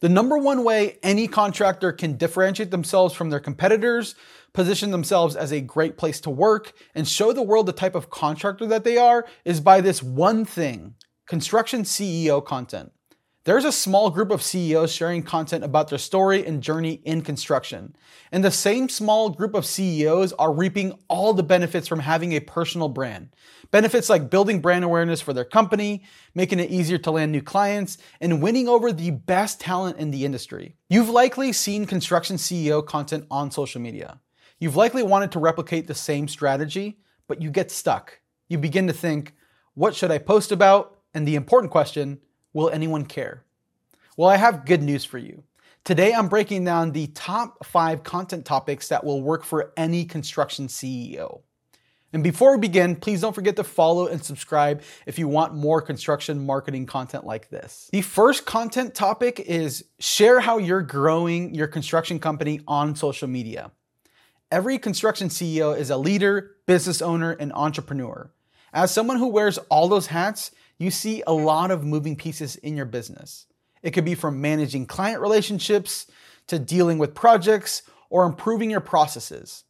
The number one way any contractor can differentiate themselves from their competitors, position themselves as a great place to work, and show the world the type of contractor that they are is by this one thing construction CEO content. There's a small group of CEOs sharing content about their story and journey in construction. And the same small group of CEOs are reaping all the benefits from having a personal brand. Benefits like building brand awareness for their company, making it easier to land new clients, and winning over the best talent in the industry. You've likely seen construction CEO content on social media. You've likely wanted to replicate the same strategy, but you get stuck. You begin to think, what should I post about? And the important question, Will anyone care? Well, I have good news for you. Today, I'm breaking down the top five content topics that will work for any construction CEO. And before we begin, please don't forget to follow and subscribe if you want more construction marketing content like this. The first content topic is share how you're growing your construction company on social media. Every construction CEO is a leader, business owner, and entrepreneur. As someone who wears all those hats, you see a lot of moving pieces in your business. It could be from managing client relationships to dealing with projects or improving your processes.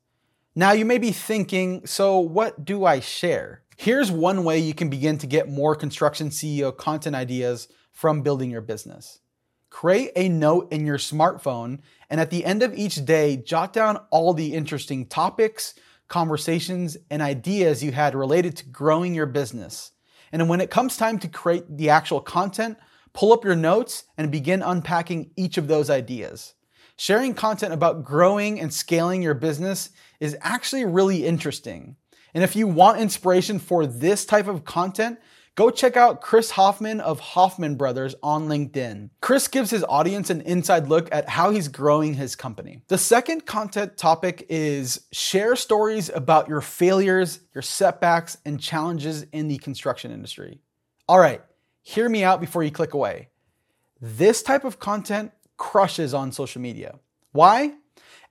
Now, you may be thinking, so what do I share? Here's one way you can begin to get more construction CEO content ideas from building your business. Create a note in your smartphone, and at the end of each day, jot down all the interesting topics, conversations, and ideas you had related to growing your business. And when it comes time to create the actual content, pull up your notes and begin unpacking each of those ideas. Sharing content about growing and scaling your business is actually really interesting. And if you want inspiration for this type of content, Go check out Chris Hoffman of Hoffman Brothers on LinkedIn. Chris gives his audience an inside look at how he's growing his company. The second content topic is share stories about your failures, your setbacks, and challenges in the construction industry. All right, hear me out before you click away. This type of content crushes on social media. Why?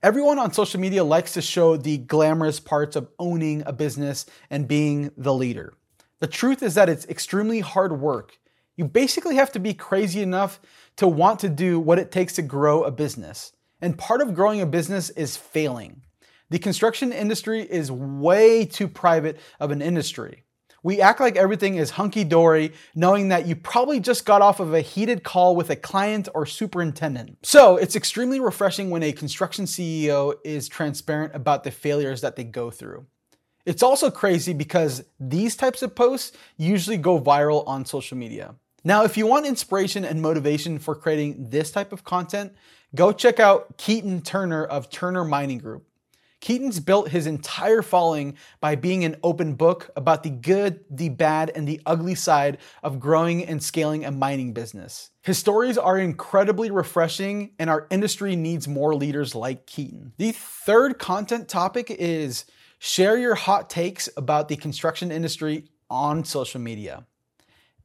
Everyone on social media likes to show the glamorous parts of owning a business and being the leader. The truth is that it's extremely hard work. You basically have to be crazy enough to want to do what it takes to grow a business. And part of growing a business is failing. The construction industry is way too private of an industry. We act like everything is hunky dory, knowing that you probably just got off of a heated call with a client or superintendent. So it's extremely refreshing when a construction CEO is transparent about the failures that they go through. It's also crazy because these types of posts usually go viral on social media. Now, if you want inspiration and motivation for creating this type of content, go check out Keaton Turner of Turner Mining Group. Keaton's built his entire following by being an open book about the good, the bad, and the ugly side of growing and scaling a mining business. His stories are incredibly refreshing, and our industry needs more leaders like Keaton. The third content topic is Share your hot takes about the construction industry on social media.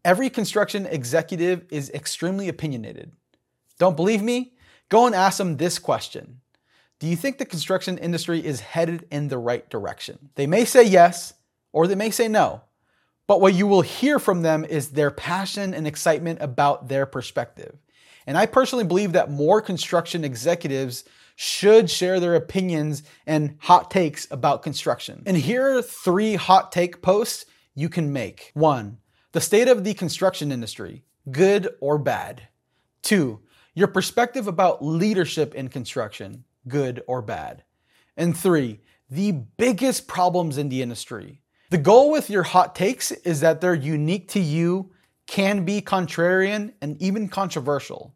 Every construction executive is extremely opinionated. Don't believe me? Go and ask them this question Do you think the construction industry is headed in the right direction? They may say yes, or they may say no. But what you will hear from them is their passion and excitement about their perspective. And I personally believe that more construction executives should share their opinions and hot takes about construction. And here are three hot take posts you can make. One, the state of the construction industry, good or bad. Two, your perspective about leadership in construction, good or bad. And three, the biggest problems in the industry. The goal with your hot takes is that they're unique to you, can be contrarian, and even controversial.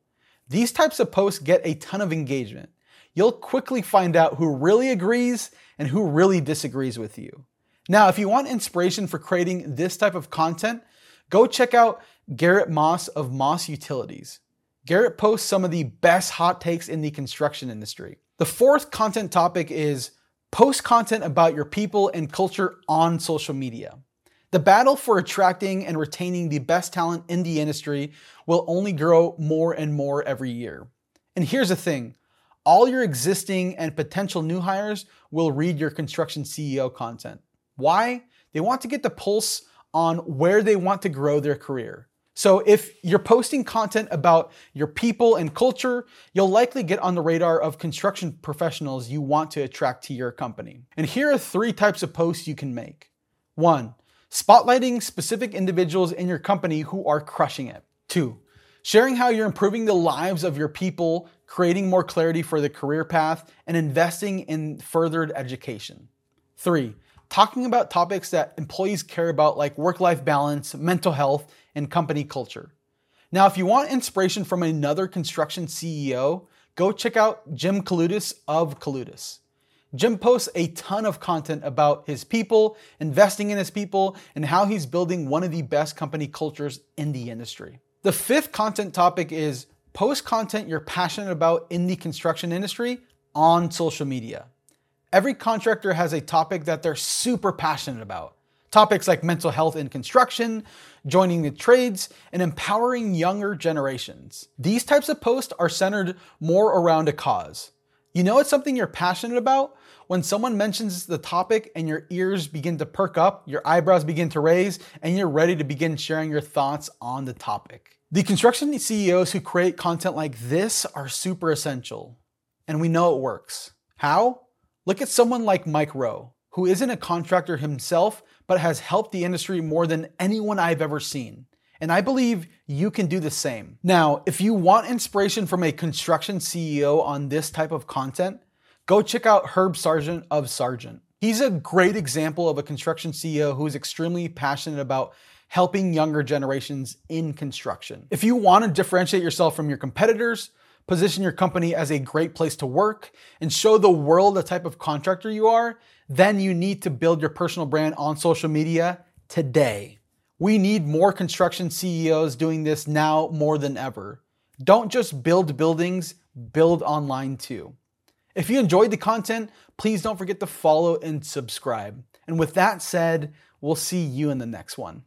These types of posts get a ton of engagement you'll quickly find out who really agrees and who really disagrees with you. Now, if you want inspiration for creating this type of content, go check out Garrett Moss of Moss Utilities. Garrett posts some of the best hot takes in the construction industry. The fourth content topic is post content about your people and culture on social media. The battle for attracting and retaining the best talent in the industry will only grow more and more every year. And here's the thing all your existing and potential new hires will read your construction CEO content. Why? They want to get the pulse on where they want to grow their career. So if you're posting content about your people and culture, you'll likely get on the radar of construction professionals you want to attract to your company. And here are three types of posts you can make. One, spotlighting specific individuals in your company who are crushing it. Two, sharing how you're improving the lives of your people, creating more clarity for the career path, and investing in furthered education. Three, talking about topics that employees care about, like work life balance, mental health, and company culture. Now, if you want inspiration from another construction CEO, go check out Jim Kaludis of Kaludis. Jim posts a ton of content about his people, investing in his people, and how he's building one of the best company cultures in the industry. The fifth content topic is post content you're passionate about in the construction industry on social media. Every contractor has a topic that they're super passionate about. Topics like mental health in construction, joining the trades, and empowering younger generations. These types of posts are centered more around a cause. You know it's something you're passionate about when someone mentions the topic and your ears begin to perk up, your eyebrows begin to raise, and you're ready to begin sharing your thoughts on the topic. The construction CEOs who create content like this are super essential, and we know it works. How? Look at someone like Mike Rowe, who isn't a contractor himself, but has helped the industry more than anyone I've ever seen. And I believe you can do the same. Now, if you want inspiration from a construction CEO on this type of content, go check out Herb Sargent of Sargent. He's a great example of a construction CEO who is extremely passionate about helping younger generations in construction. If you want to differentiate yourself from your competitors, position your company as a great place to work, and show the world the type of contractor you are, then you need to build your personal brand on social media today. We need more construction CEOs doing this now more than ever. Don't just build buildings, build online too. If you enjoyed the content, please don't forget to follow and subscribe. And with that said, we'll see you in the next one.